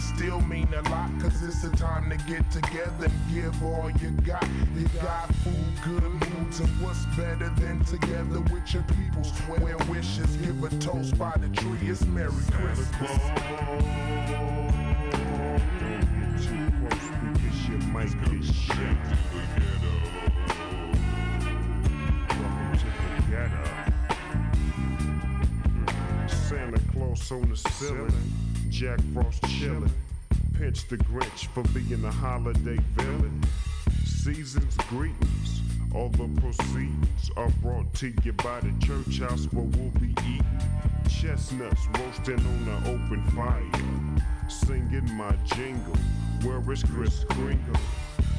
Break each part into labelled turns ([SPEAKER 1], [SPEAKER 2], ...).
[SPEAKER 1] Christmas still mean a lot Cause it's a time to get together and give all you got You got food, good moods And what's better than together with your people Swear wishes, give a toast by the tree It's Merry Christmas
[SPEAKER 2] the. Santa Claus on the ceiling, Jack Frost Pinch the Grinch for being a holiday villain. Season's greetings, all the proceeds are brought to you by the church house where we'll be eating chestnuts roasting on an open fire. Singing my jingle, where is Kris Kringle?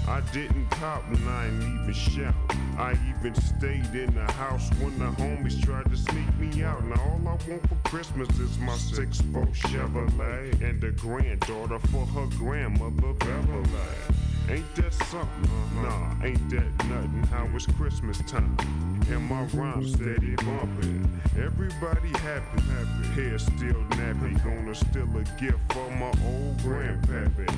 [SPEAKER 2] I didn't cop and I ain't even shout. I even stayed in the house when the homies tried to sneak me out. Now all I want for Christmas is my six four Chevrolet and a granddaughter for her grandmother Beverly. Ain't that something? Nah, ain't that nothing. How it's Christmas time and my rhyme steady bumping. Everybody happy, happy. Hair still nappy. Gonna steal a gift for my old grandpappy.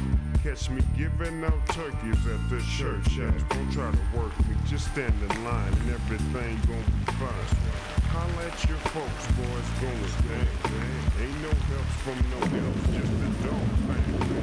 [SPEAKER 2] Catch me giving out turkeys at the church house. Don't try to work me, just stand in line and everything gonna be fine. Holla at your folks, boys, bang, bang. Ain't no help from no help, just a dog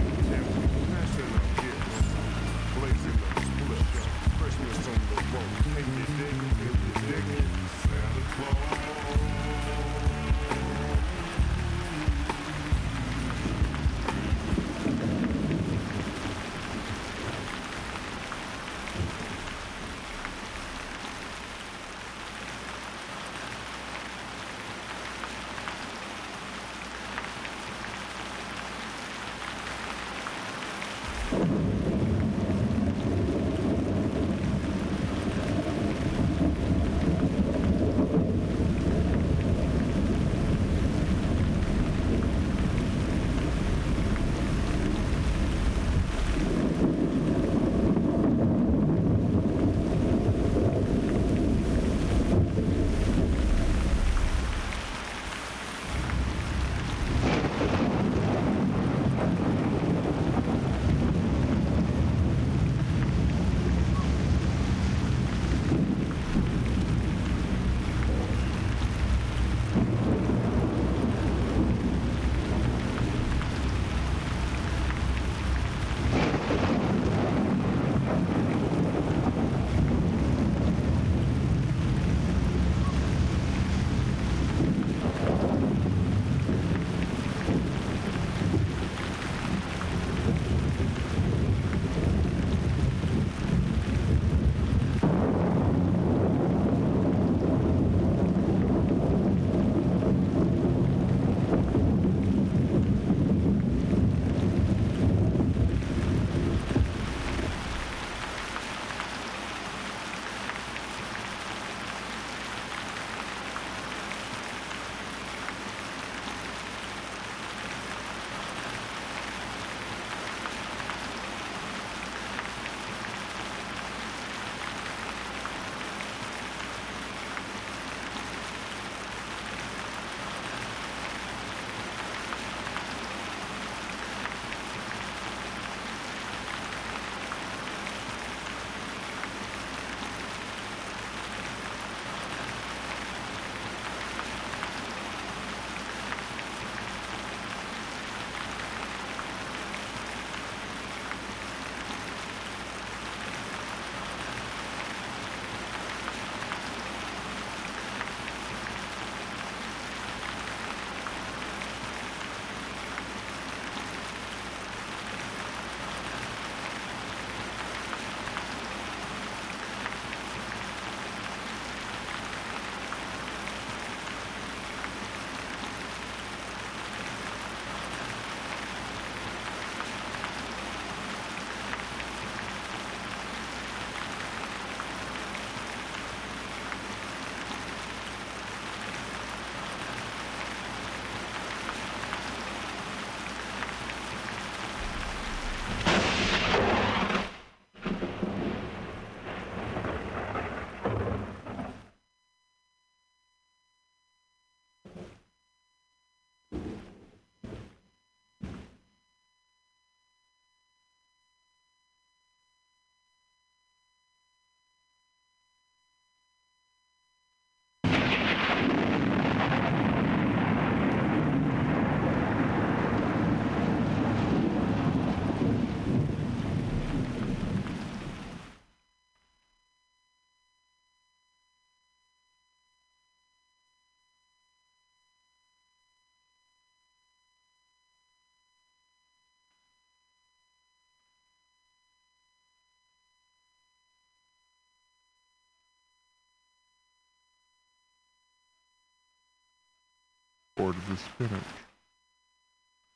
[SPEAKER 3] to the spinach.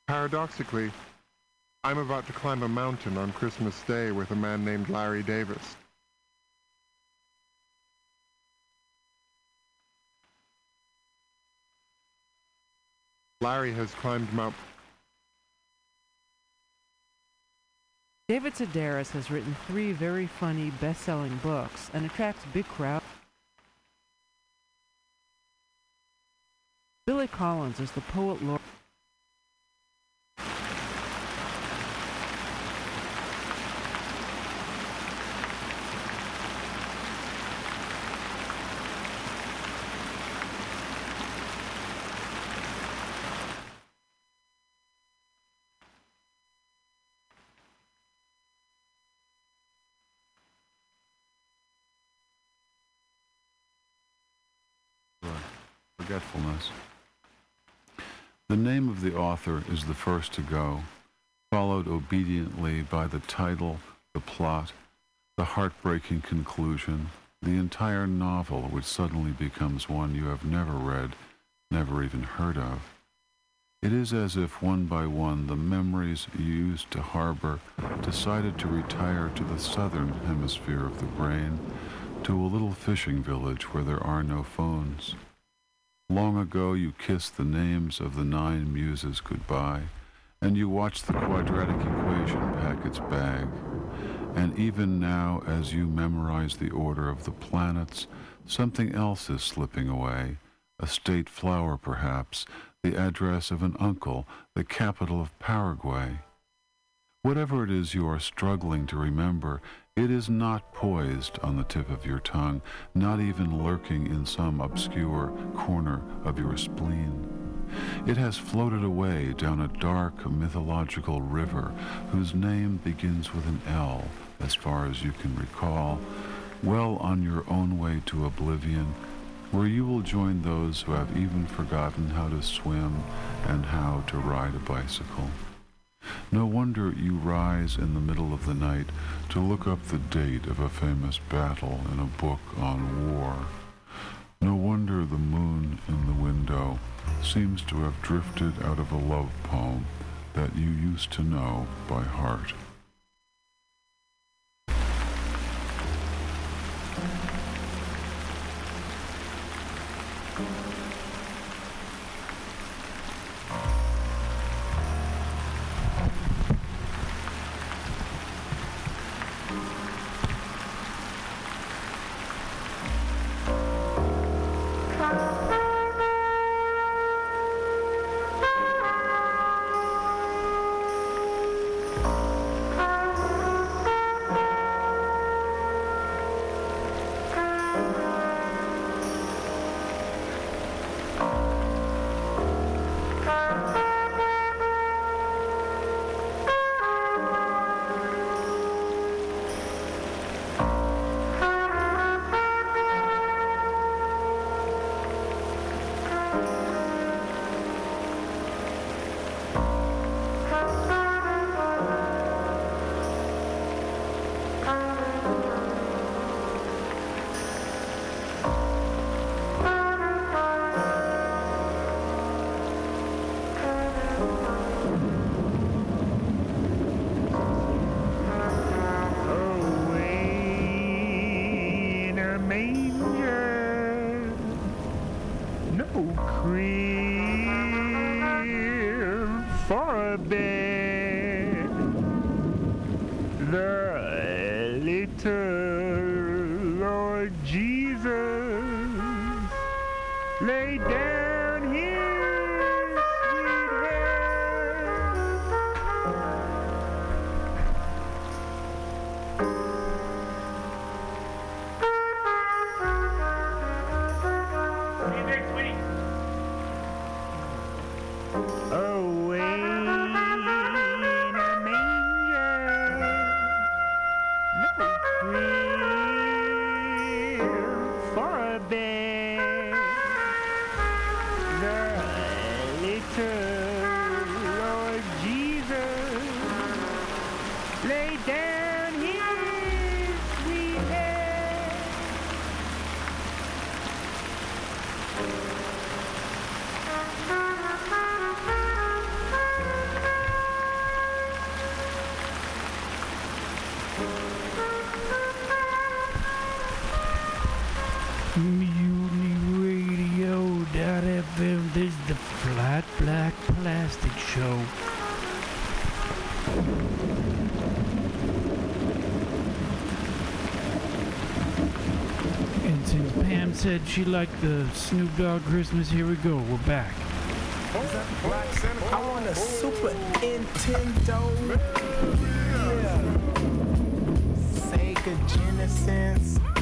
[SPEAKER 3] Paradoxically, I'm about to climb a mountain on Christmas Day with a man named Larry Davis. Larry has climbed Mount
[SPEAKER 4] David Sedaris has written three very funny best-selling books and attracts big crowds. Collins is the poet laureate.
[SPEAKER 5] Forgetfulness. The name of the author is the first to go, followed obediently by the title, the plot, the heartbreaking conclusion, the entire novel which suddenly becomes one you have never read, never even heard of. It is as if one by one the memories you used to harbor decided to retire to the southern hemisphere of the brain, to a little fishing village where there are no phones. Long ago you kissed the names of the nine muses goodbye, and you watched the quadratic equation pack its bag. And even now, as you memorize the order of the planets, something else is slipping away. A state flower, perhaps, the address of an uncle, the capital of Paraguay. Whatever it is you are struggling to remember, it is not poised on the tip of your tongue, not even lurking in some obscure corner of your spleen. It has floated away down a dark mythological river whose name begins with an L, as far as you can recall, well on your own way to oblivion, where you will join those who have even forgotten how to swim and how to ride a bicycle. No wonder you rise in the middle of the night to look up the date of a famous battle in a book on war. No wonder the moon in the window seems to have drifted out of a love poem that you used to know by heart.
[SPEAKER 6] Said she liked the Snoop Dogg Christmas, here we go. We're back.
[SPEAKER 7] I want a Super Nintendo. Yeah. Sega Genesis.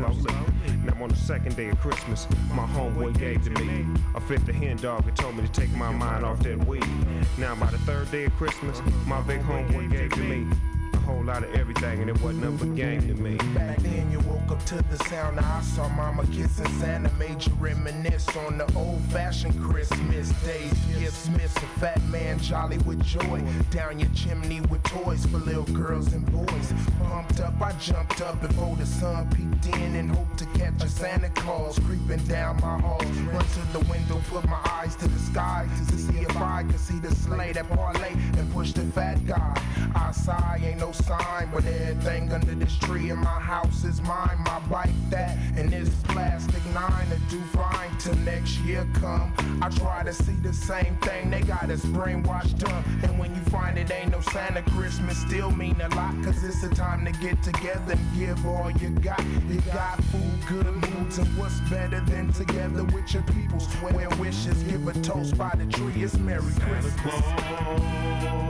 [SPEAKER 8] Now
[SPEAKER 2] on the second day of Christmas, my homeboy gave to me? a fifth of hen dog and told me to take my mind off that weed. Now by the third day of Christmas, my big homeboy gave to me whole lot of everything and it wasn't nothing but game to me.
[SPEAKER 7] Back then, you woke up to the sound. I saw Mama kissing Santa. Made you reminisce on the old-fashioned Christmas days. Gifts miss a fat man jolly with joy. Down your chimney with toys for little girls and boys. Pumped up, I jumped up before the sun peeked in and hoped to catch a Santa Claus creeping down my hall. Run to the window, put my eyes to the sky to see if I could see the sleigh that parlay and push the fat guy. I sigh, ain't no sign, but everything under this tree in my house is mine. My bike that and this plastic nine to do fine till next year come. I try to see the same thing, they got us brainwashed up. And when you find it ain't no Santa Christmas, still mean a lot, cause it's the time to get together and give all you got. You got food, good moods, and what's better than together with your people? Swear wishes, give a toast by the tree, it's Merry Christmas.
[SPEAKER 2] Don't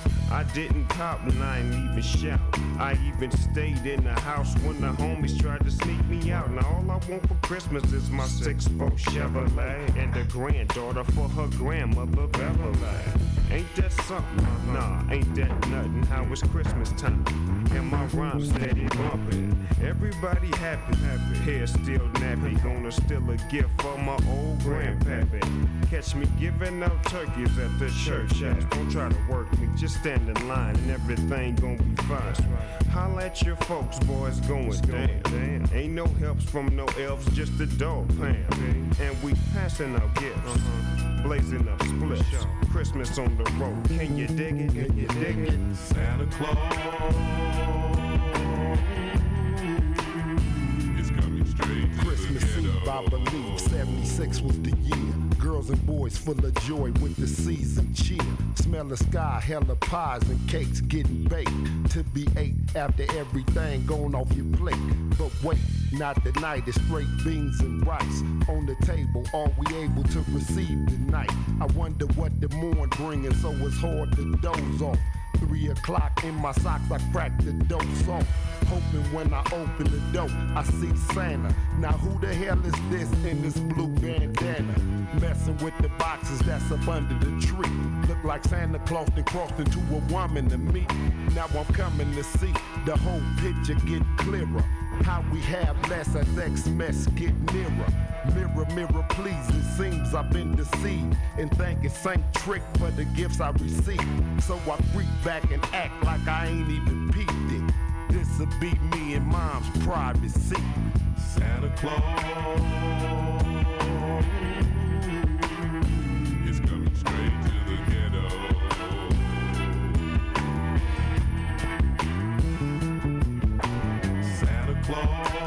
[SPEAKER 2] I didn't cop when I ain't even shout. I even stayed in the house when the homies tried to sneak me out. Now all I want for Christmas is my six-foot Chevrolet and a granddaughter for her grandmother Beverly. Ain't that something? Nah, ain't that nothing. How it's Christmas time and my rhyme steady bumping. Everybody happy, happy. Hair still nappy. Gonna steal a gift from my old grandpappy. Catch me giving out turkeys at the church house. Don't try to work me, just stand in line and everything gonna be fine. Holla at your folks, boys going down. Ain't no helps from no elves, just the dog pound. And we passing out gifts, uh-huh. blazing up splits. Christmas on the road, can you dig it? Can you dig it?
[SPEAKER 8] Santa Claus is coming straight
[SPEAKER 9] Christmas Eve. I believe 76 was the year. Girls and boys full of joy with the season cheer. Smell the sky, hella pies and cakes getting baked. To be ate after everything gone off your plate. But wait, not tonight, it's straight beans and rice. On the table, are we able to receive tonight? I wonder what the morn bringing, so it's hard to doze off. Three o'clock in my socks, I crack the dope song. Hoping when I open the door, I see Santa. Now who the hell is this in this blue bandana? Messing with the boxes that's up under the tree. Look like Santa Claus and crossed into a woman to me. Now I'm coming to see the whole picture get clearer. How we have less as X-Mess get nearer. Mirror, mirror, please, it seems I've been deceived and thinking Saint Trick for the gifts I received. So I freak back and act like I ain't even peeped it. This'll be me and mom's private secret.
[SPEAKER 10] Santa Claus.
[SPEAKER 11] floor.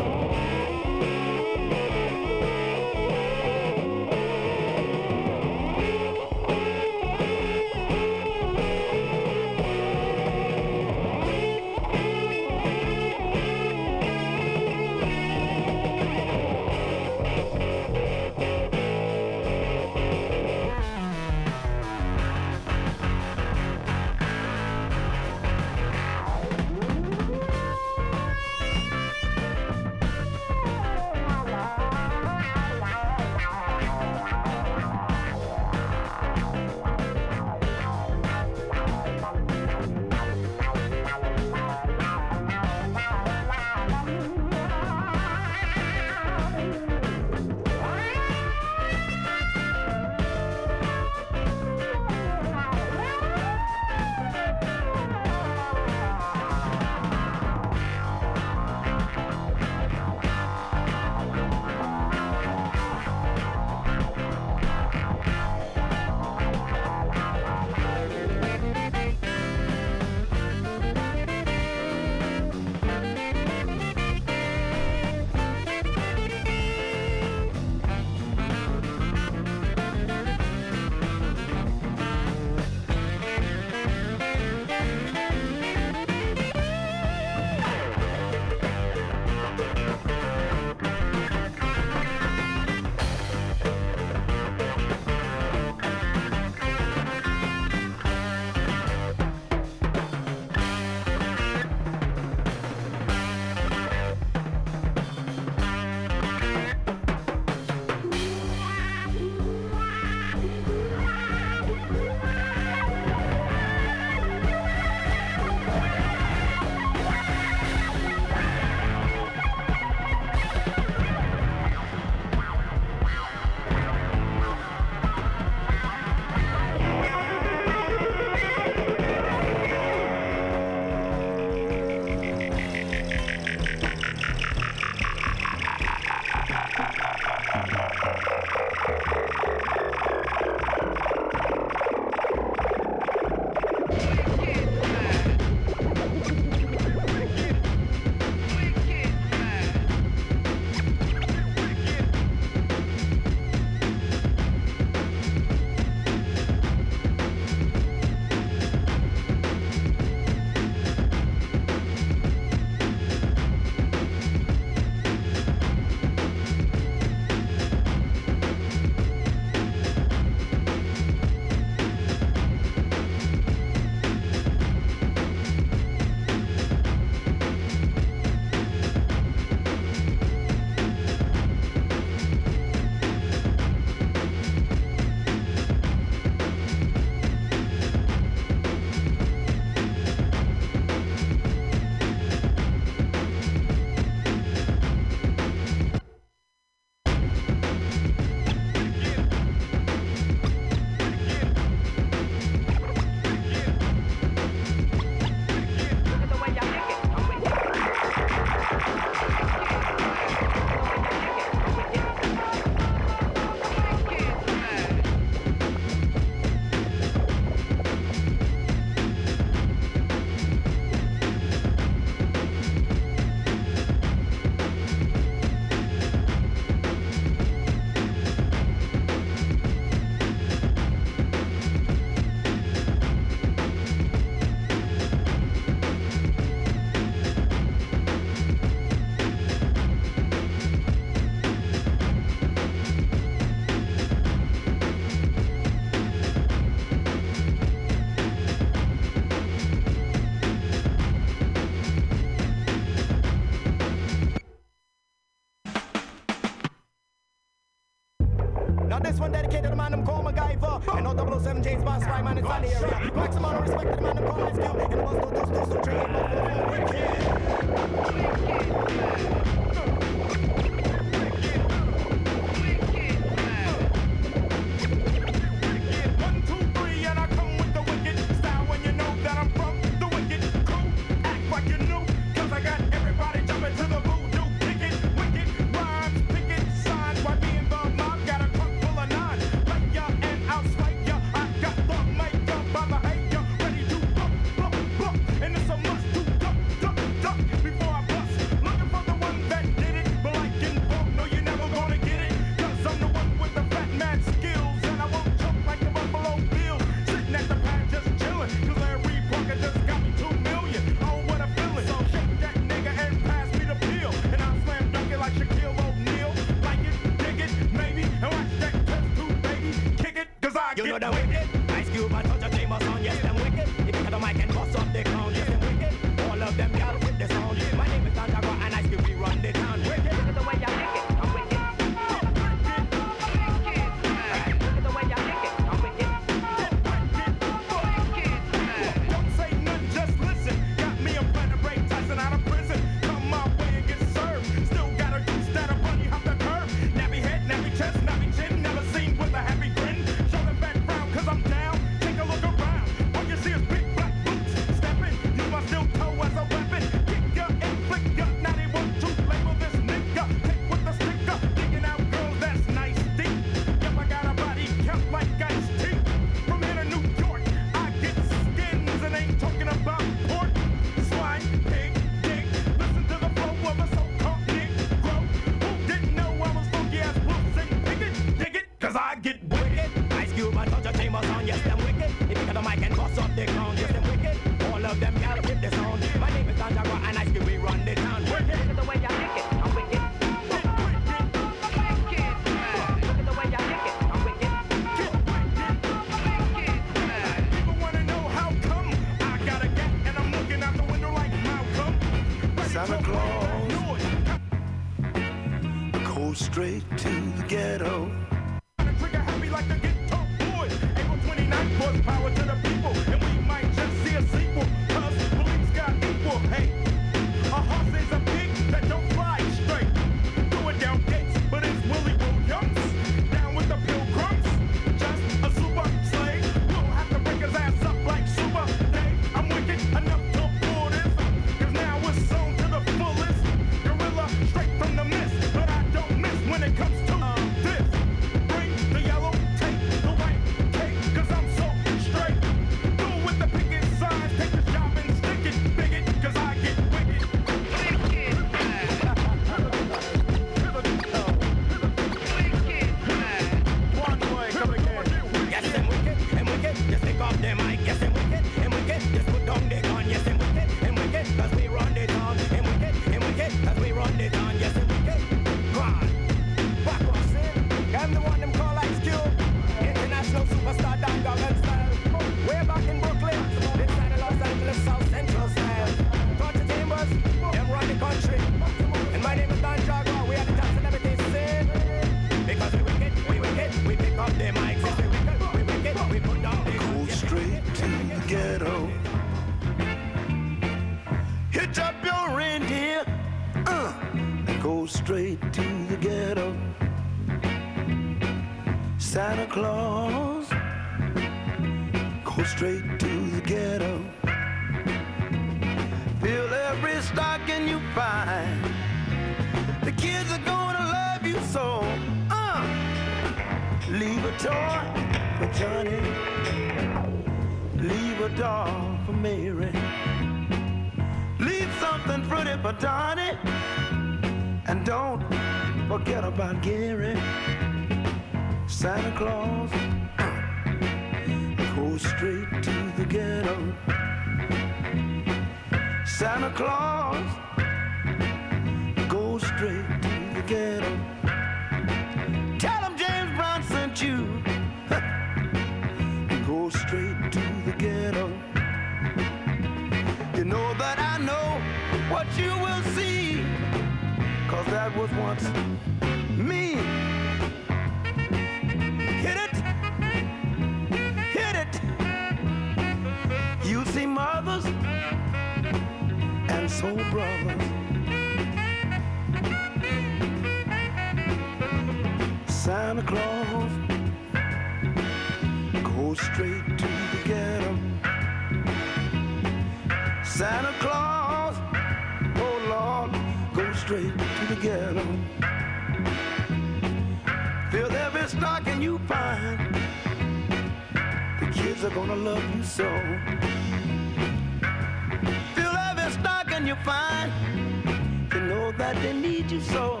[SPEAKER 11] to
[SPEAKER 12] know that they need you so.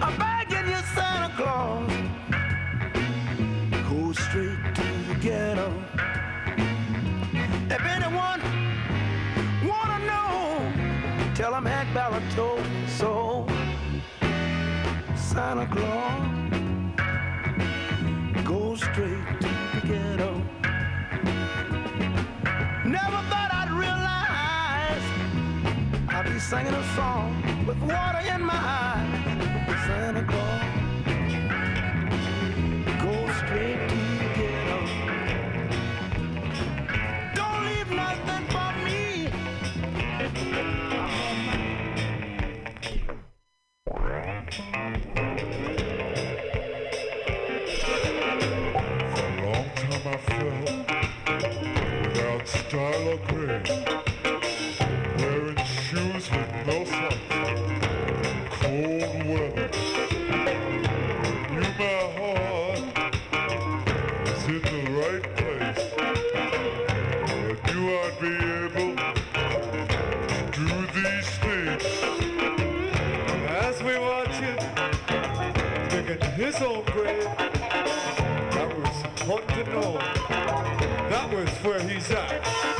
[SPEAKER 12] I'm begging you, Santa Claus, go straight to the ghetto. If anyone wanna know, tell them Hank Ballard told so. Santa Claus, go straight to the ghetto. singing a song with water in my eye. Santa Claus, go straight to the ghetto. Don't leave nothing for me.
[SPEAKER 13] For a long time I felt without style or grace. This old grave. That was hard to know. That was where he's at.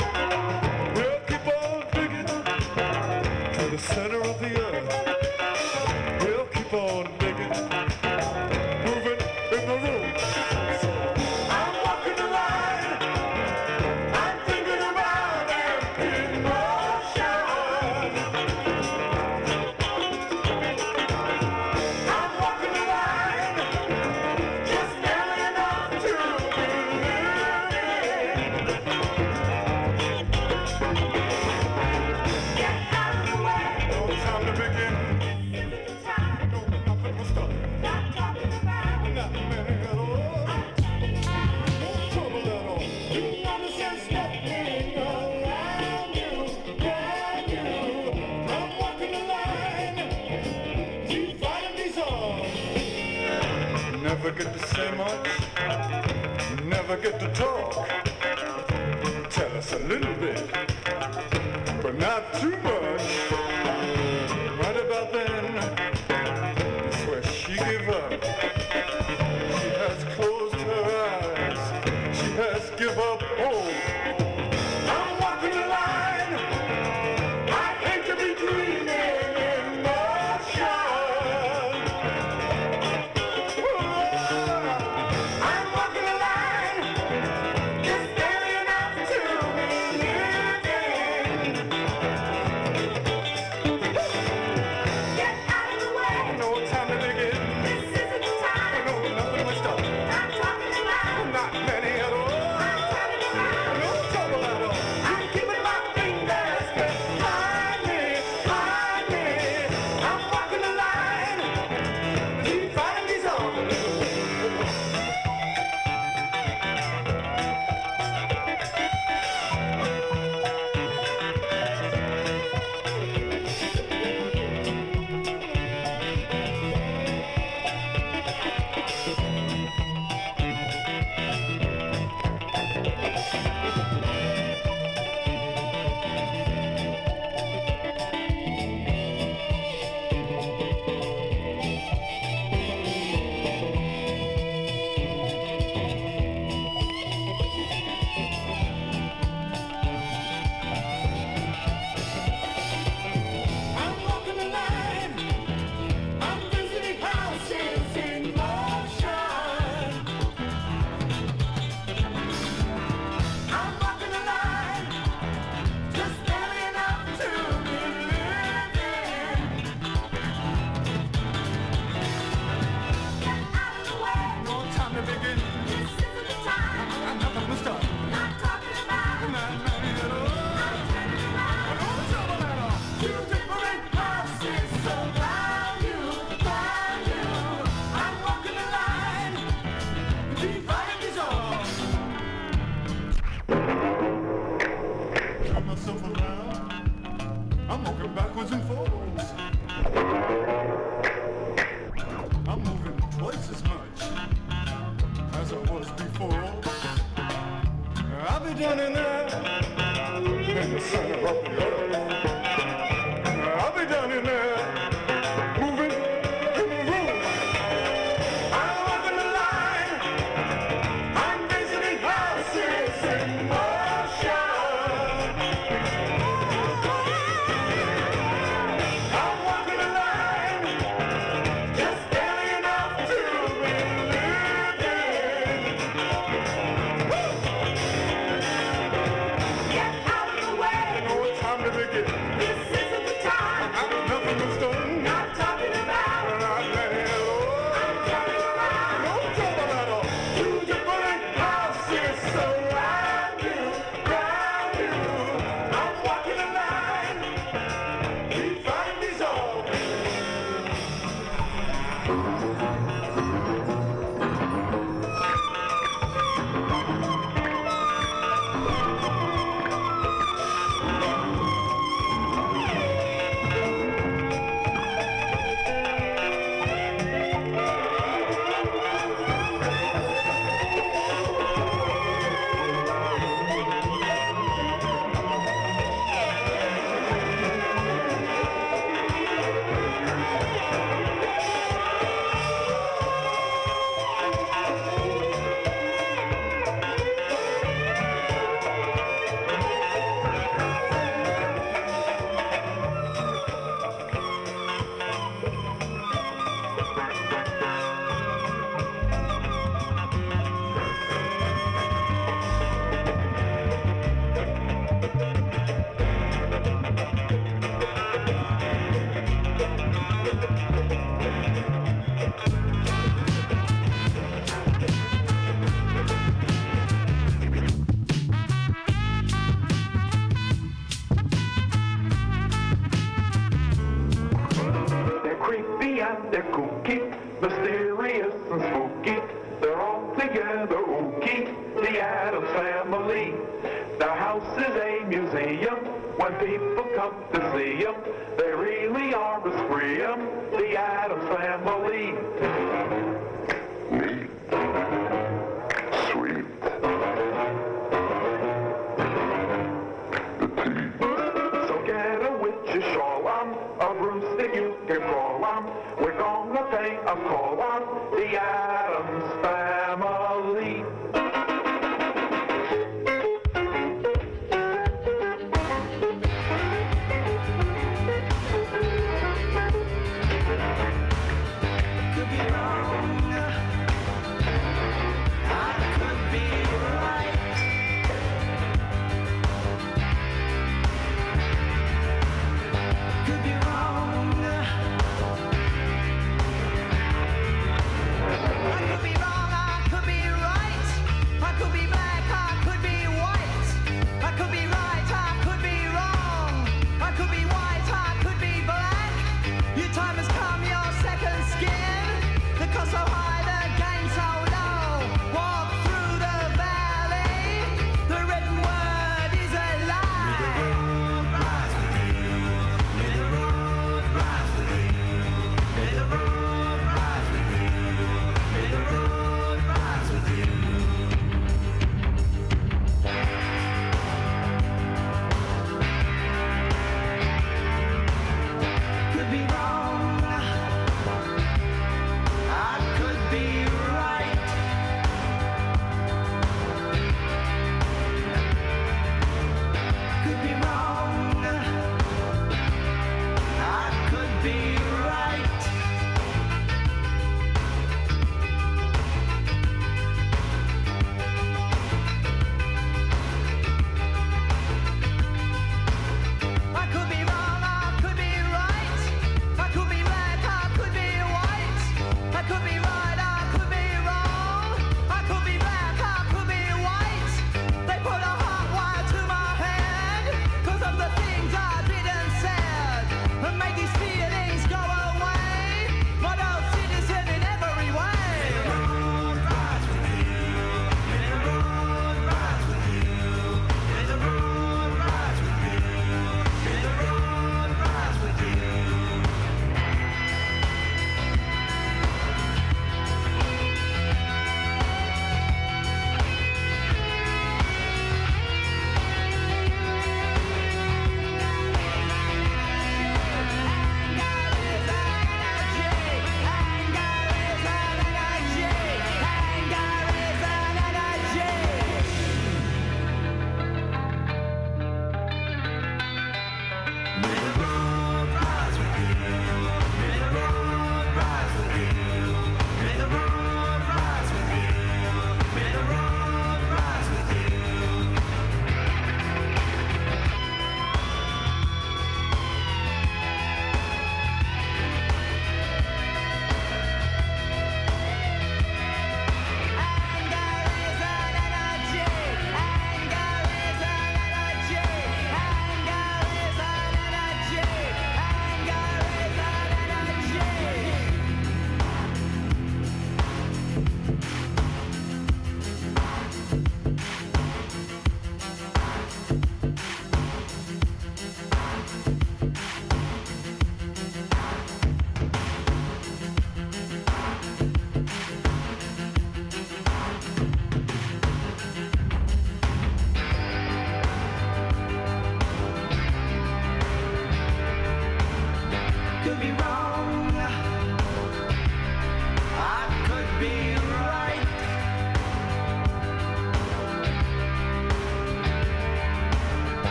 [SPEAKER 13] I get to talk. Tell us a little bit, but not too much.
[SPEAKER 12] Could be wrong.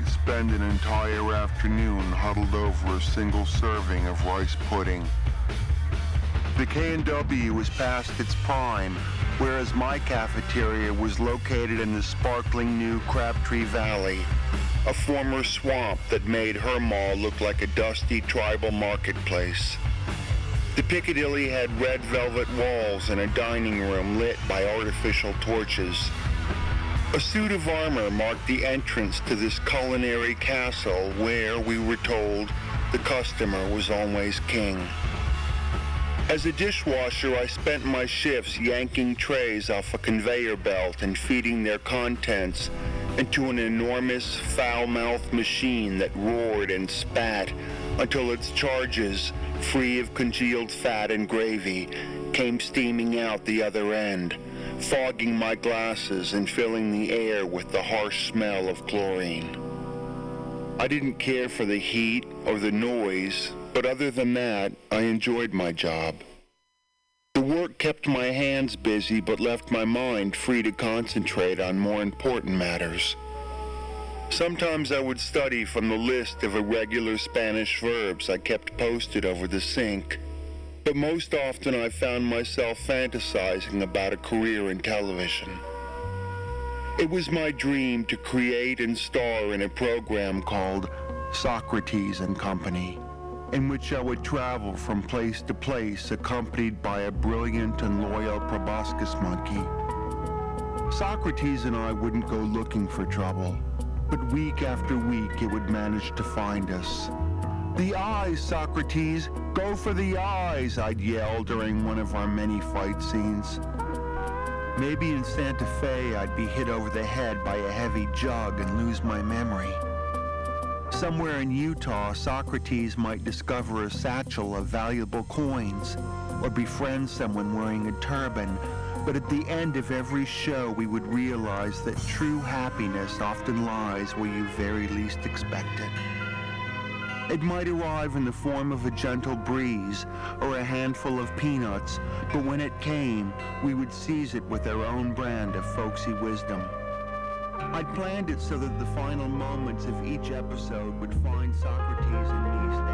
[SPEAKER 3] Might spend an entire afternoon huddled over a single serving of rice pudding. The K&W was past its prime, whereas my cafeteria was located in the sparkling new Crabtree Valley, a former swamp that made her mall look like a dusty tribal marketplace. The Piccadilly had red velvet walls and a dining room lit by artificial torches. A suit of armor marked the entrance to this culinary castle where, we were told, the customer was always king. As a dishwasher, I spent my shifts yanking trays off a conveyor belt and feeding their contents into an enormous foul-mouthed machine that roared and spat until its charges, free of congealed fat and gravy, came steaming out the other end, fogging my glasses and filling the air with the harsh smell of chlorine. I didn't care for the heat or the noise, but other than that, I enjoyed my job. The work kept my hands busy but left my mind free to concentrate on more important matters. Sometimes I would study from the list of irregular Spanish verbs I kept posted over the sink, but most often I found myself fantasizing about a career in television. It was my dream to create and star in a program called Socrates and Company, in which I would travel from place to place accompanied by a brilliant and loyal proboscis monkey. Socrates and I wouldn't go looking for trouble, but week after week it would manage to find us. The eyes, Socrates! Go for the eyes! I'd yell during one of our many fight scenes. Maybe in Santa Fe I'd be hit over the head by a heavy jug and lose my memory. Somewhere in Utah, Socrates might discover a satchel of valuable coins or befriend someone wearing a turban. But at the end of every show, we would realize that true happiness often lies where you very least expect it. It might arrive in the form of a gentle breeze or a handful of peanuts, but when it came, we would seize it with our own brand of folksy wisdom. I'd planned it so that the final moments of each episode would find Socrates and me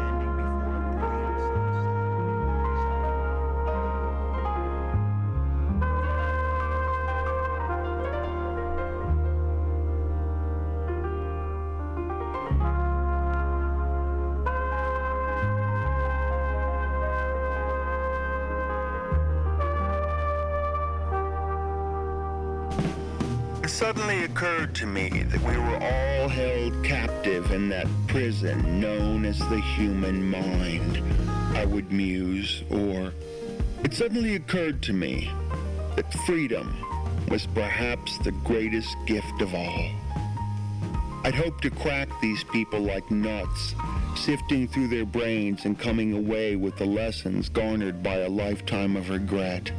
[SPEAKER 3] suddenly occurred to me that we were all held captive in that prison known as the human mind, I would muse, or it suddenly occurred to me that freedom was perhaps the greatest gift of all. I'd hoped to crack these people like nuts, sifting through their brains and coming away with the lessons garnered by a lifetime of regret.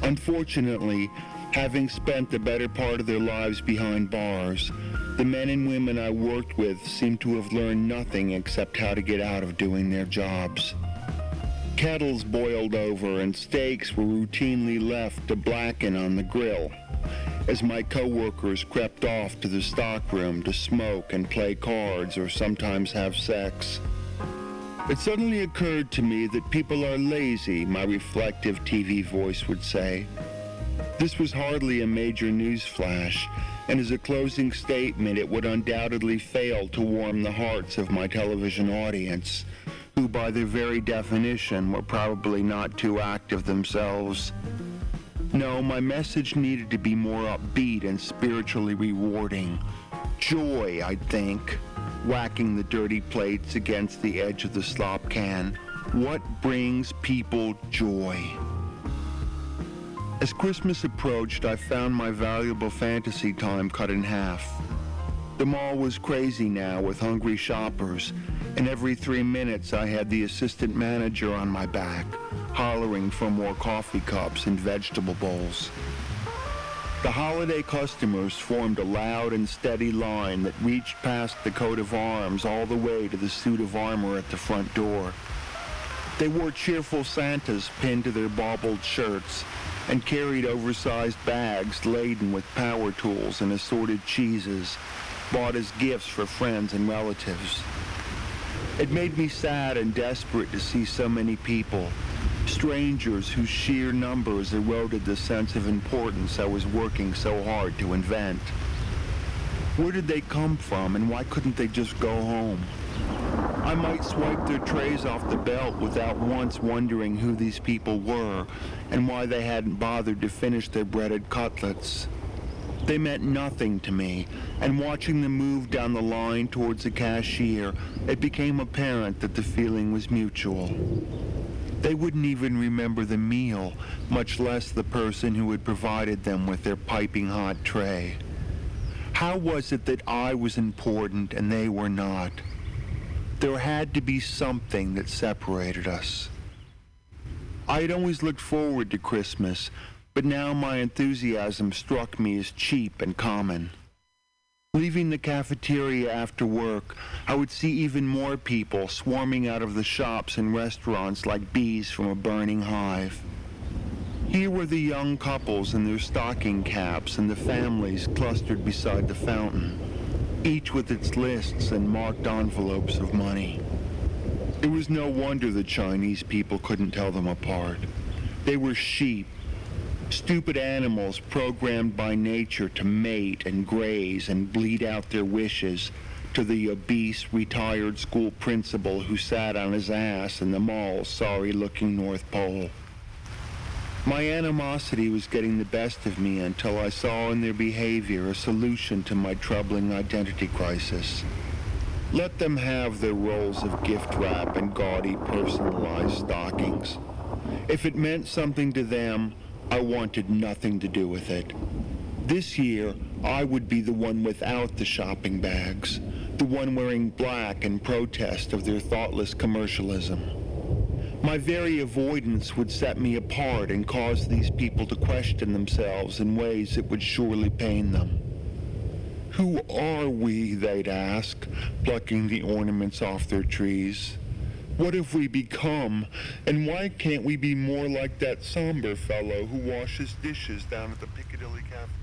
[SPEAKER 3] Unfortunately, having spent the better part of their lives behind bars, the men and women I worked with seemed to have learned nothing except how to get out of doing their jobs. Kettles boiled over and steaks were routinely left to blacken on the grill as my coworkers crept off to the stockroom to smoke and play cards or sometimes have sex. It suddenly occurred to me that people are lazy, my reflective TV voice would say. This was hardly a major news flash, and as a closing statement, it would undoubtedly fail to warm the hearts of my television audience, who by their very definition were probably not too active themselves. No, my message needed to be more upbeat and spiritually rewarding. Joy, I'd think, whacking the dirty plates against the edge of the slop can. What brings people joy? As Christmas approached, I found my valuable fantasy time cut in half. The mall was crazy now with hungry shoppers, and every three minutes I had the assistant manager on my back, hollering for more coffee cups and vegetable bowls. The holiday customers formed a loud and steady line that reached past the coat of arms all the way to the suit of armor at the front door. They wore cheerful Santas pinned to their baubled shirts and carried oversized bags laden with power tools and assorted cheeses, bought as gifts for friends and relatives. It made me sad and desperate to see so many people, strangers whose sheer numbers eroded the sense of importance I was working so hard to invent. Where did they come from and why couldn't they just go home? I might swipe their trays off the belt without once wondering who these people were and why they hadn't bothered to finish their breaded cutlets. They meant nothing to me, and watching them move down the line towards the cashier, it became apparent that the feeling was mutual. They wouldn't even remember the meal, much less the person who had provided them with their piping hot tray. How was it that I was important and they were not? There had to be something that separated us. I had always looked forward to Christmas, but now my enthusiasm struck me as cheap and common. Leaving the cafeteria after work, I would see even more people swarming out of the shops and restaurants like bees from a burning hive. Here were the young couples in their stocking caps and the families clustered beside the fountain, each with its lists and marked envelopes of money. It was no wonder the Chinese people couldn't tell them apart. They were sheep, Stupid animals programmed by nature to mate and graze and bleed out their wishes to the obese, retired school principal who sat on his ass in the mall's sorry-looking North Pole. My animosity was getting the best of me until I saw in their behavior a solution to my troubling identity crisis. Let them have their rolls of gift wrap and gaudy personalized stockings. If it meant something to them, I wanted nothing to do with it. This year, I would be the one without the shopping bags, the one wearing black in protest of their thoughtless commercialism. My very avoidance would set me apart and cause these people to question themselves in ways that would surely pain them. Who are we, they'd ask, plucking the ornaments off their trees. What have we become, and why can't we be more like that somber fellow who washes dishes down at the Piccadilly cafeteria?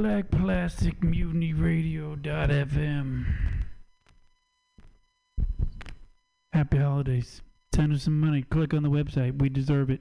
[SPEAKER 6] Black Plastic Mutiny Radio.fm. Happy holidays. Send us some money. Click on the website. We deserve it.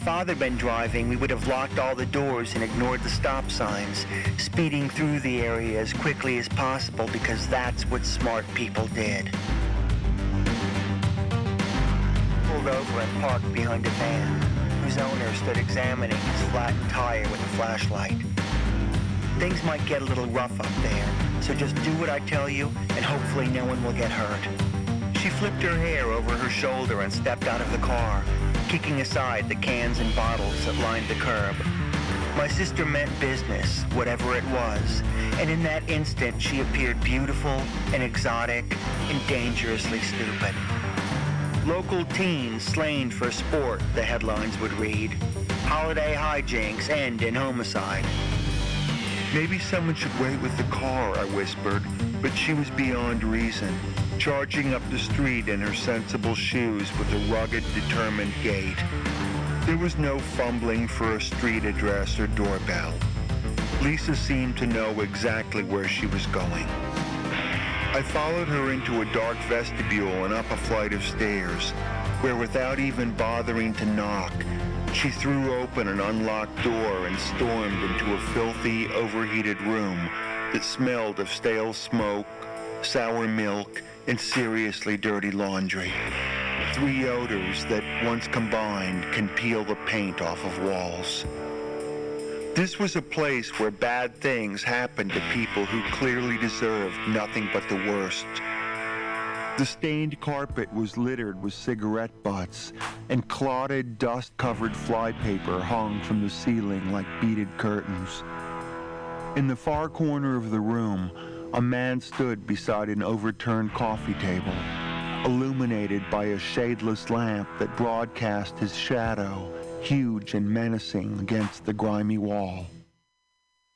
[SPEAKER 3] Father been driving, we would have locked all the doors and ignored the stop signs, speeding through the area as quickly as possible because that's what smart people did. Pulled over and parked behind a van, whose owner stood examining his flattened tire with a flashlight. Things might get a little rough up there, so just do what I tell you, and hopefully no one will get hurt. She flipped her hair over her shoulder and stepped out of the car, kicking aside the cans and bottles that lined the curb. My sister meant business, whatever it was, and in that instant she appeared beautiful and exotic and dangerously stupid. Local teens slain for sport, the headlines would read. Holiday hijinks end in homicide. Maybe someone should wait with the car, I whispered, but she was beyond reason, charging up the street in her sensible shoes with a rugged, determined gait. There was no fumbling for a street address or doorbell. Lisa seemed to know exactly where she was going. I followed her into a dark vestibule and up a flight of stairs, where without even bothering to knock, she threw open an unlocked door and stormed into a filthy, overheated room that smelled of stale smoke, sour milk, and seriously dirty laundry. Three odors that, once combined, can peel the paint off of walls. This was a place where bad things happened to people who clearly deserved nothing but the worst. The stained carpet was littered with cigarette butts, and clotted, dust-covered flypaper hung from the ceiling like beaded curtains. In the far corner of the room, a man stood beside an overturned coffee table, illuminated by a shadeless lamp that broadcast his shadow, huge and menacing, against the grimy wall.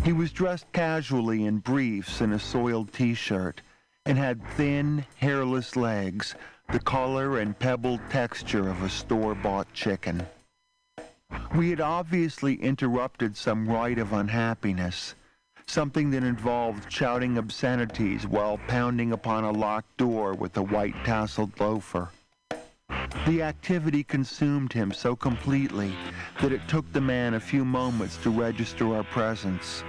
[SPEAKER 3] He was dressed casually in briefs and a soiled t-shirt, and had thin, hairless legs, the color and pebbled texture of a store-bought chicken. We had obviously interrupted some rite of unhappiness, something that involved shouting obscenities while pounding upon a locked door with a white tasseled loafer. The activity consumed him so completely that it took the man a few moments to register our presence.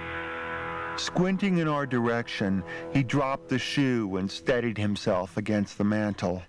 [SPEAKER 3] Squinting in our direction, he dropped the shoe and steadied himself against the mantel.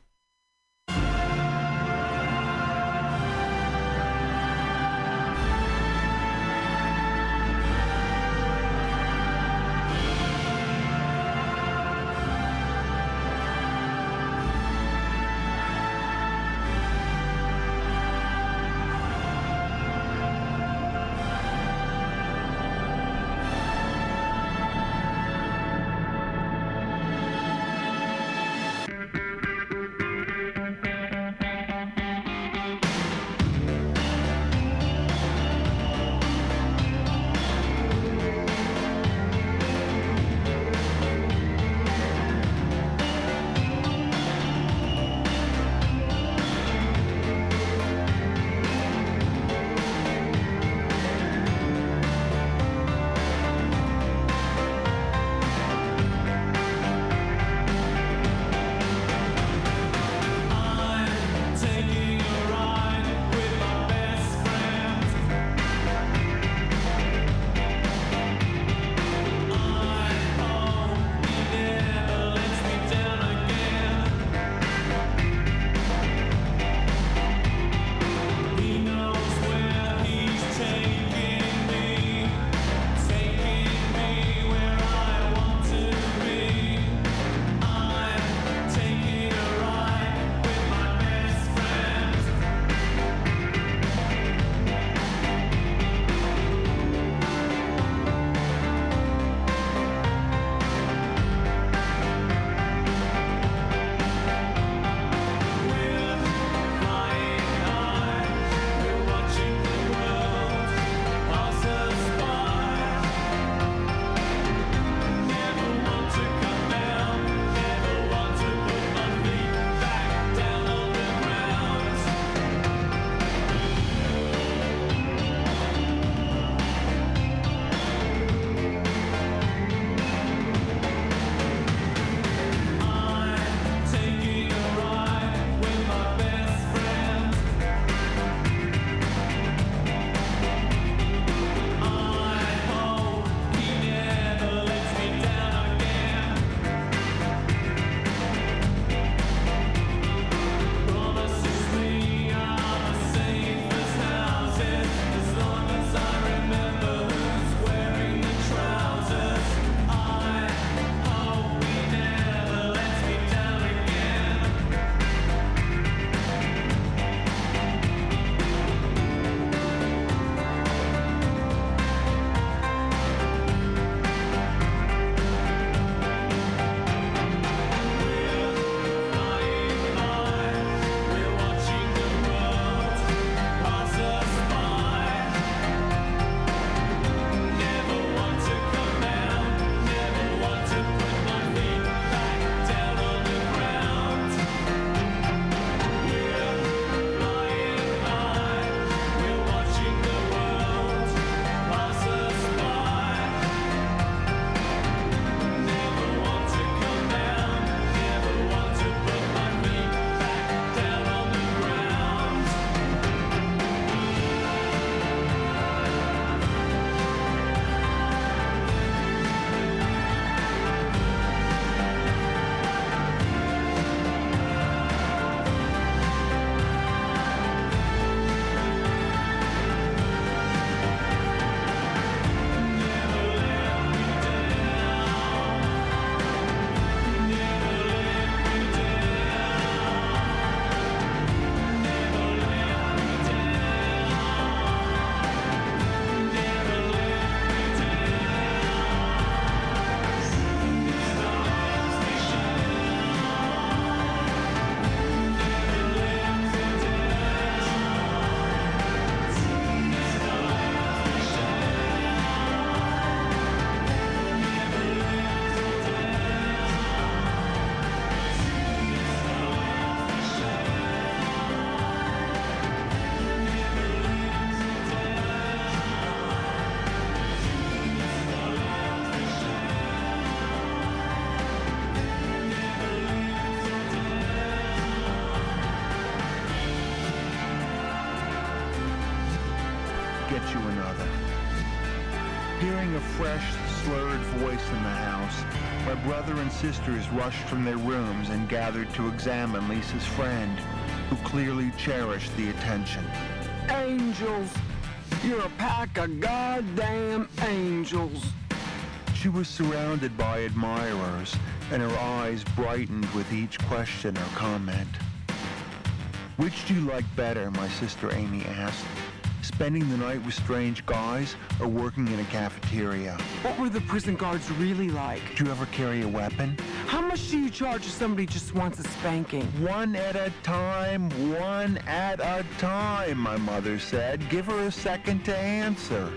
[SPEAKER 3] Sisters rushed from their rooms and gathered to examine Lisa's friend, who clearly cherished the attention.
[SPEAKER 14] Angels! You're a pack of goddamn angels.
[SPEAKER 3] She was surrounded by admirers, and her eyes brightened with each question or comment. Which do you like better, my sister Amy asked. Spending the night with strange guys or working in a cafeteria?
[SPEAKER 14] What were the prison guards really like?
[SPEAKER 3] Do you ever carry a weapon?
[SPEAKER 14] How much do you charge if somebody just wants a spanking?
[SPEAKER 3] One at a time, one at a time, my mother said. Give her a second to answer.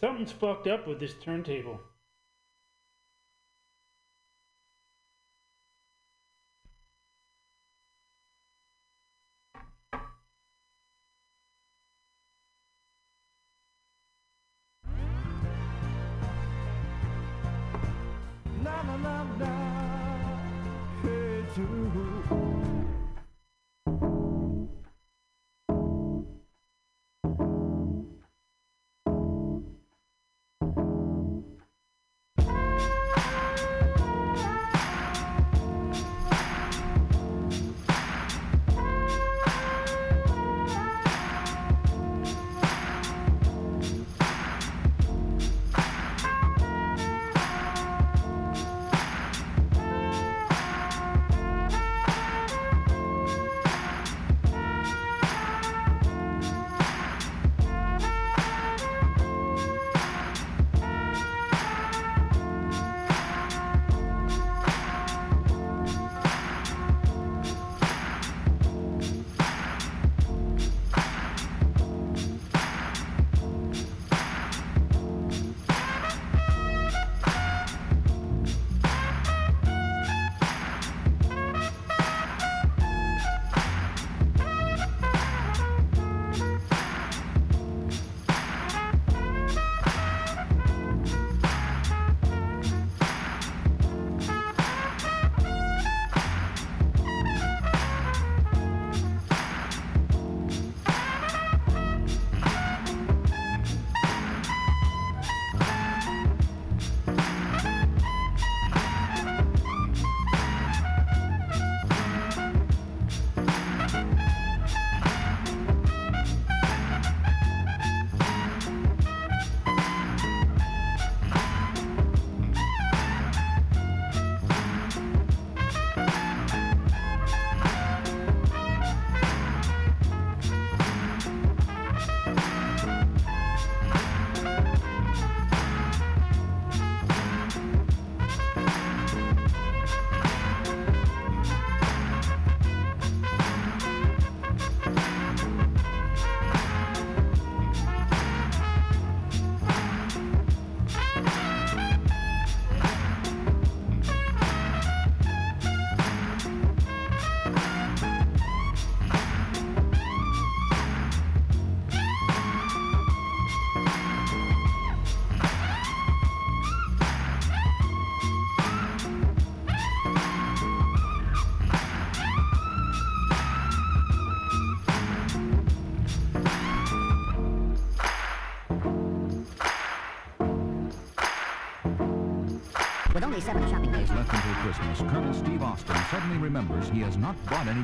[SPEAKER 6] Something's fucked up with this turntable.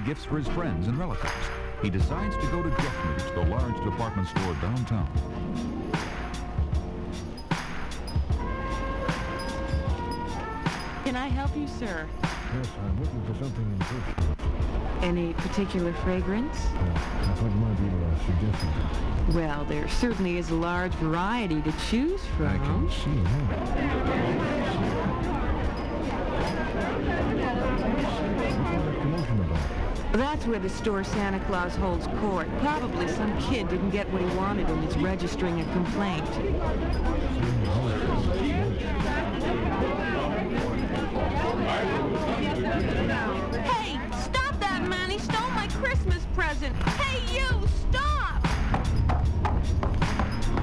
[SPEAKER 15] Gifts for his friends and relatives. He decides to go to Jeffrey's, the large department store downtown.
[SPEAKER 4] Can I help you, sir?
[SPEAKER 16] Yes, I'm looking for something in perfume.
[SPEAKER 4] Any particular fragrance?
[SPEAKER 16] I thought you might be able to suggest something.
[SPEAKER 4] Well, there certainly is a large variety to choose from.
[SPEAKER 16] I can see that. Commotion about.
[SPEAKER 4] That's where the store Santa Claus holds court. Probably some kid didn't get what he wanted and is registering a complaint.
[SPEAKER 17] Hey, stop that man! He stole my Christmas present! Hey, you, stop!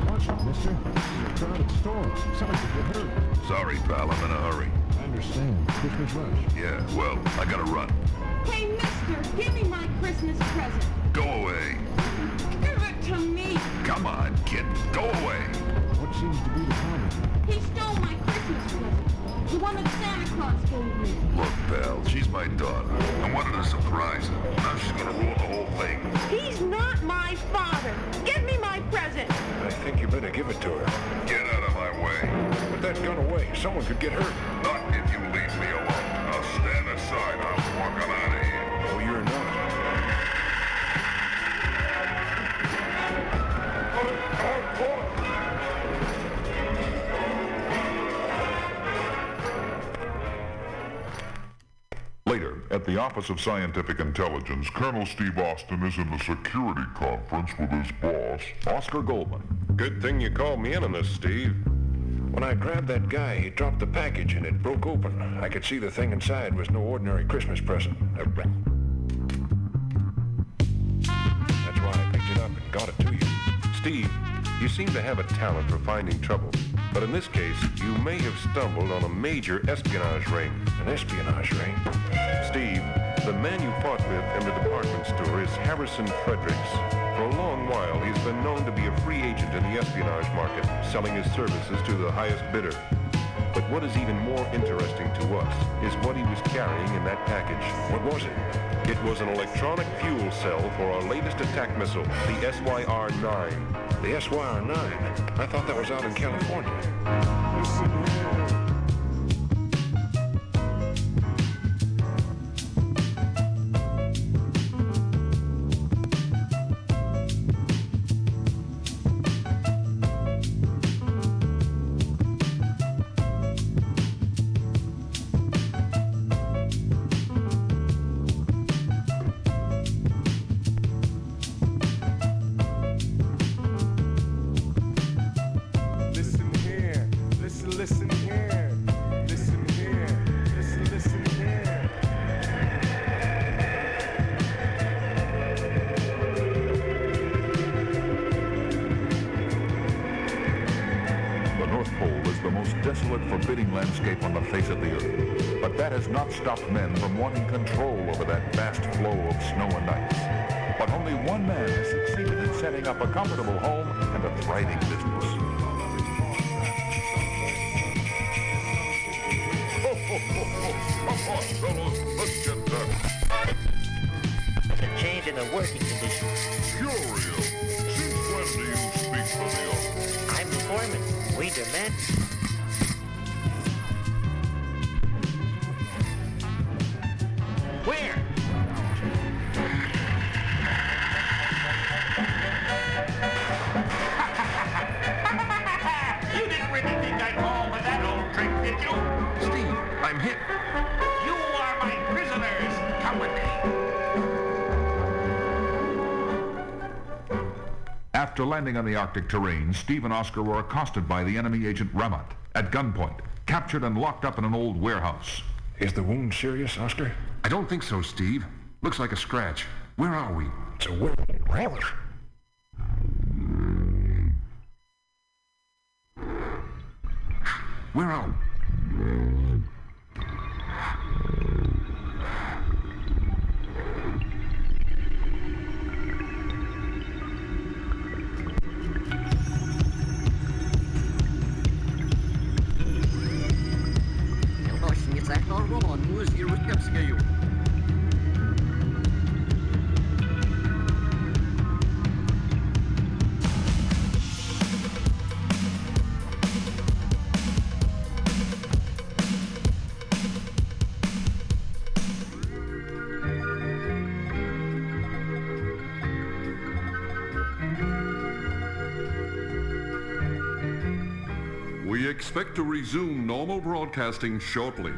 [SPEAKER 16] Watch it, mister. This is a crowded store. Somebody could get hurt.
[SPEAKER 18] Sorry, pal, I'm in a hurry.
[SPEAKER 16] I understand. Christmas rush.
[SPEAKER 18] Yeah, well, I gotta run.
[SPEAKER 17] Hey, mister, give me my Christmas present.
[SPEAKER 18] Go away.
[SPEAKER 17] Give it to me.
[SPEAKER 18] Come on, kid. Go away.
[SPEAKER 16] What seems to be the problem?
[SPEAKER 17] He stole my Christmas present. The one that Santa Claus gave me.
[SPEAKER 18] Look, pal, she's my daughter. I wanted to surprise her. Now she's gonna ruin the whole thing.
[SPEAKER 17] He's not my father. Give me my present.
[SPEAKER 16] I think you better give it to her.
[SPEAKER 18] Get out of my way.
[SPEAKER 16] What the
[SPEAKER 19] that gun away. Someone could get hurt.
[SPEAKER 18] Not if you leave me alone. Now. I'm walking out of here.
[SPEAKER 19] Oh, you're not.
[SPEAKER 18] Later, at the Office of Scientific Intelligence, Colonel Steve Austin is in a security conference with his boss, Oscar Goldman.
[SPEAKER 19] Good thing you called me in on this, Steve. When I grabbed that guy, he dropped the package and it broke open. I could see the thing inside was no ordinary Christmas present. A rat. That's why I picked it up and got it to you.
[SPEAKER 20] Steve, you seem to have a talent for finding trouble. But in this case, you may have stumbled on a major espionage ring.
[SPEAKER 19] An espionage ring?
[SPEAKER 20] Steve, the man you fought with in the department store is Harrison Fredericks. For a long while, he's been known to be a free agent in the espionage market, selling his services to the highest bidder. But what is even more interesting to us is what he was carrying in that package.
[SPEAKER 19] What was it?
[SPEAKER 20] It was an electronic fuel cell for our latest attack missile, the SYR-9.
[SPEAKER 19] The SYR-9? I thought that was out in California.
[SPEAKER 18] Landing on the Arctic terrain, Steve and Oscar were accosted by the enemy agent Ramat at gunpoint, captured and locked up in an old warehouse.
[SPEAKER 19] Is the wound serious, Oscar?
[SPEAKER 20] I don't think so, Steve. Looks like a scratch. Where are we?
[SPEAKER 19] It's a wound.
[SPEAKER 20] Where are we?
[SPEAKER 18] Resume normal broadcasting shortly.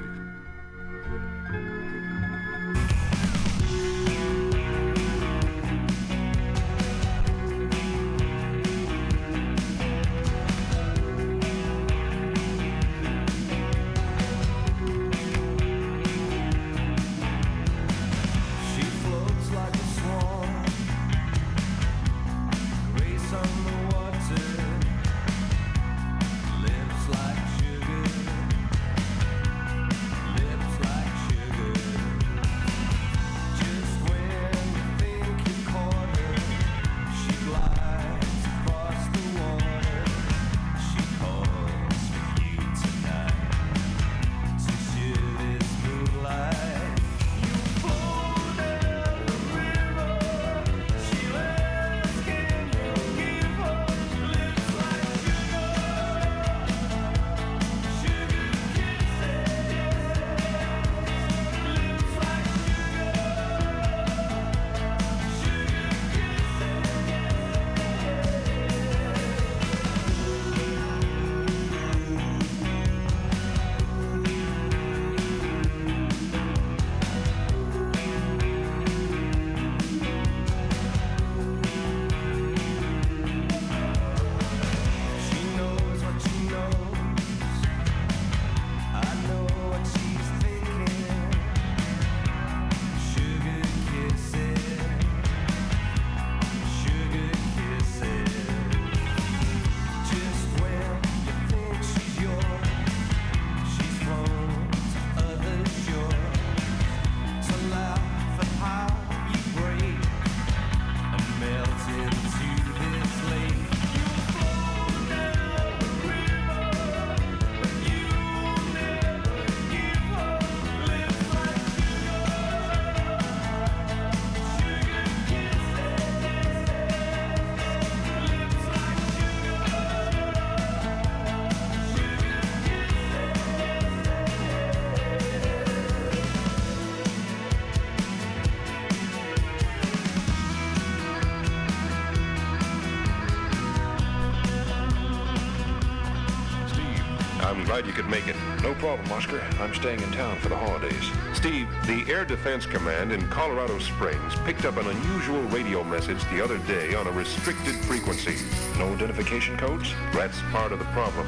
[SPEAKER 21] You could make it.
[SPEAKER 20] No problem, Oscar. I'm staying in town for the holidays.
[SPEAKER 22] Steve, the Air Defense Command in Colorado Springs picked up an unusual radio message the other day on a restricted frequency.
[SPEAKER 20] No identification codes?
[SPEAKER 22] That's part of the problem.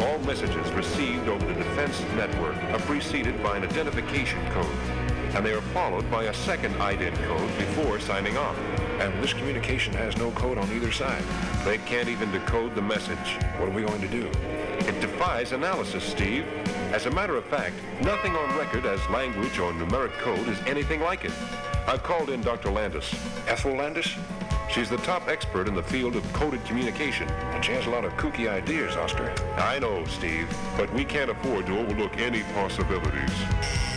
[SPEAKER 22] All messages received over the defense network are preceded by an identification code, and they are followed by a second ident code before signing off.
[SPEAKER 20] And this communication has no code on either side.
[SPEAKER 22] They can't even decode the message.
[SPEAKER 20] What are we going to do?
[SPEAKER 22] It defies analysis, Steve. As a matter of fact, nothing on record as language or numeric code is anything like it. I've called in Dr. Landis.
[SPEAKER 20] Ethel Landis?
[SPEAKER 22] She's the top expert in the field of coded communication.
[SPEAKER 20] And she has a lot of kooky ideas, Oscar.
[SPEAKER 22] I know, Steve, but we can't afford to overlook any possibilities.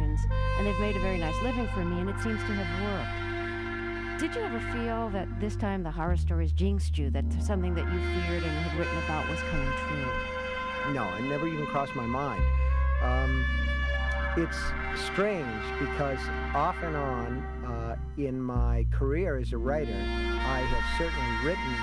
[SPEAKER 23] And
[SPEAKER 24] they've made a very nice living for me, and it seems to have worked. Did you ever feel that this time the horror stories jinxed you, that something that you feared and had written about was coming true?
[SPEAKER 25] No, it never even crossed my mind. Um, it's strange because off and on uh, in my career as a writer, I have certainly written.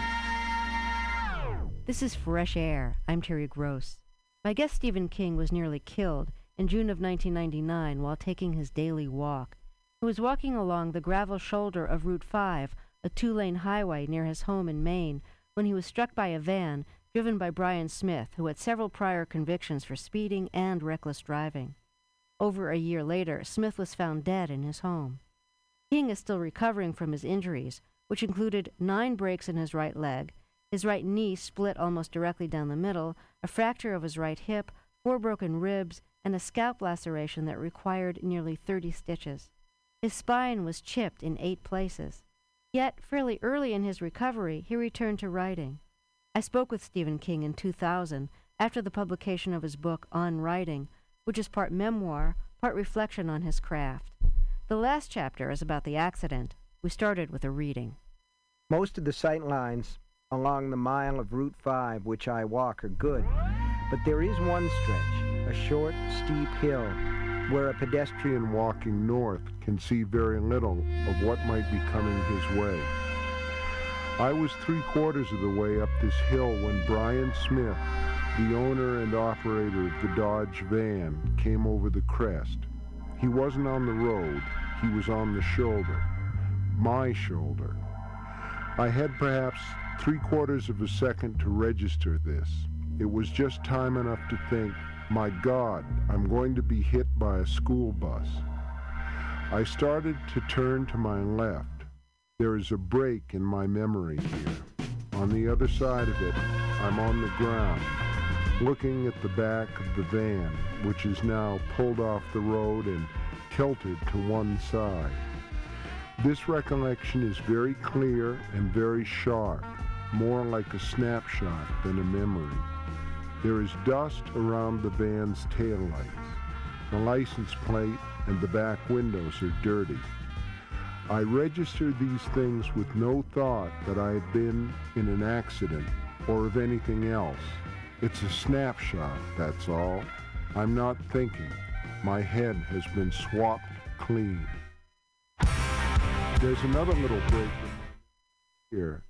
[SPEAKER 24] This is Fresh Air. I'm Terry Gross. My guest Stephen King was nearly killed in June of 1999 while taking his daily walk. He was walking along the gravel shoulder of Route 5, a two lane highway near his home in Maine, when he was struck by a van driven by Brian Smith, who had several prior convictions for speeding and reckless driving. Over a year later, Smith was found dead in his home. King is still recovering from his injuries, which included nine breaks in his right leg, his right knee split almost directly down the middle, a fracture of his right hip, four broken ribs, and a scalp laceration that required nearly 30 stitches. His spine was chipped in eight places. Yet, fairly early in his recovery, he returned to writing. I spoke with Stephen King in 2000 after the publication of his book On Writing, which is part memoir, part reflection on his craft. The last chapter is about the accident. We started with a reading.
[SPEAKER 25] Most of the sight lines along the mile of Route 5 which I walk are good, but there is one stretch, a short, steep hill,
[SPEAKER 8] where a pedestrian walking north can see very little of what might be coming his way. I was three quarters of the way up this hill when Brian Smith, the owner and operator of the Dodge van, came over the crest. He wasn't on the road, he was on the shoulder. My shoulder. I had perhaps three quarters of a second to register this. It was just time enough to think, my God, I'm going to be hit by a school bus. I started to turn to my left. There is a break in my memory here. On the other side of it, I'm on the ground, looking at the back of the van, which is now pulled off the road and tilted to one side. This recollection is very clear and very sharp, more like a snapshot than a memory. There is dust around the van's taillights. The license plate and the back windows are dirty. I registered these things with no thought that I had been in an accident or of anything else. It's a snapshot, that's all. I'm not thinking. My head has been swapped clean. There's another little break here.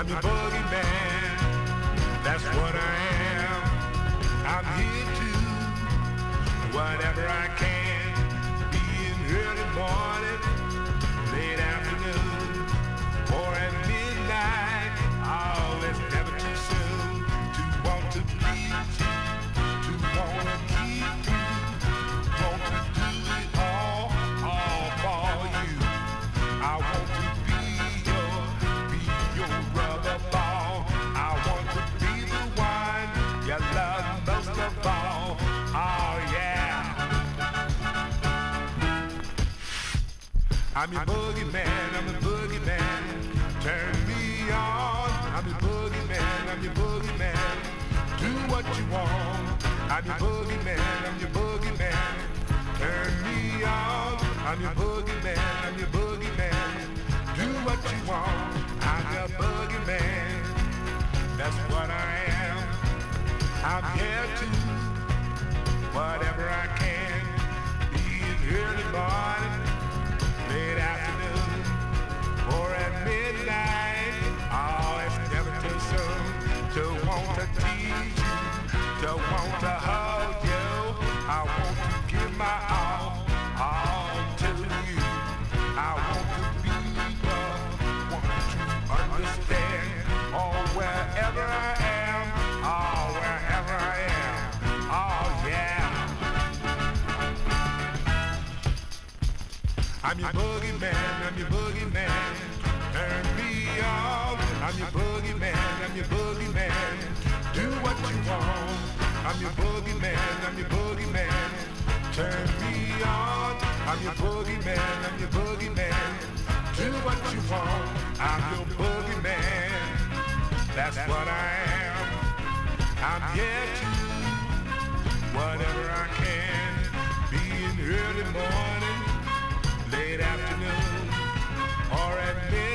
[SPEAKER 26] I'm your boogeyman. I'm your boogeyman, I'm your boogeyman. Turn me on. I'm your boogeyman, I'm your boogeyman. Do what you want. I'm your boogeyman, I'm your boogeyman. Turn me on. I'm your boogeyman, I'm your boogeyman. Do what you want. I'm your boogeyman. That's what I am. I'm here to whatever I can. Be in early morning, I'm your boogeyman, I'm your boogeyman. Turn me on. I'm your boogeyman, I'm your boogeyman. Do what you want. I'm your boogeyman, I'm your boogeyman. Turn me on. I'm your boogeyman, I'm your boogeyman. Do what you want. I'm your boogeyman. That's what I am. I'm here to whatever I can. Be in early morning, late afternoon, or at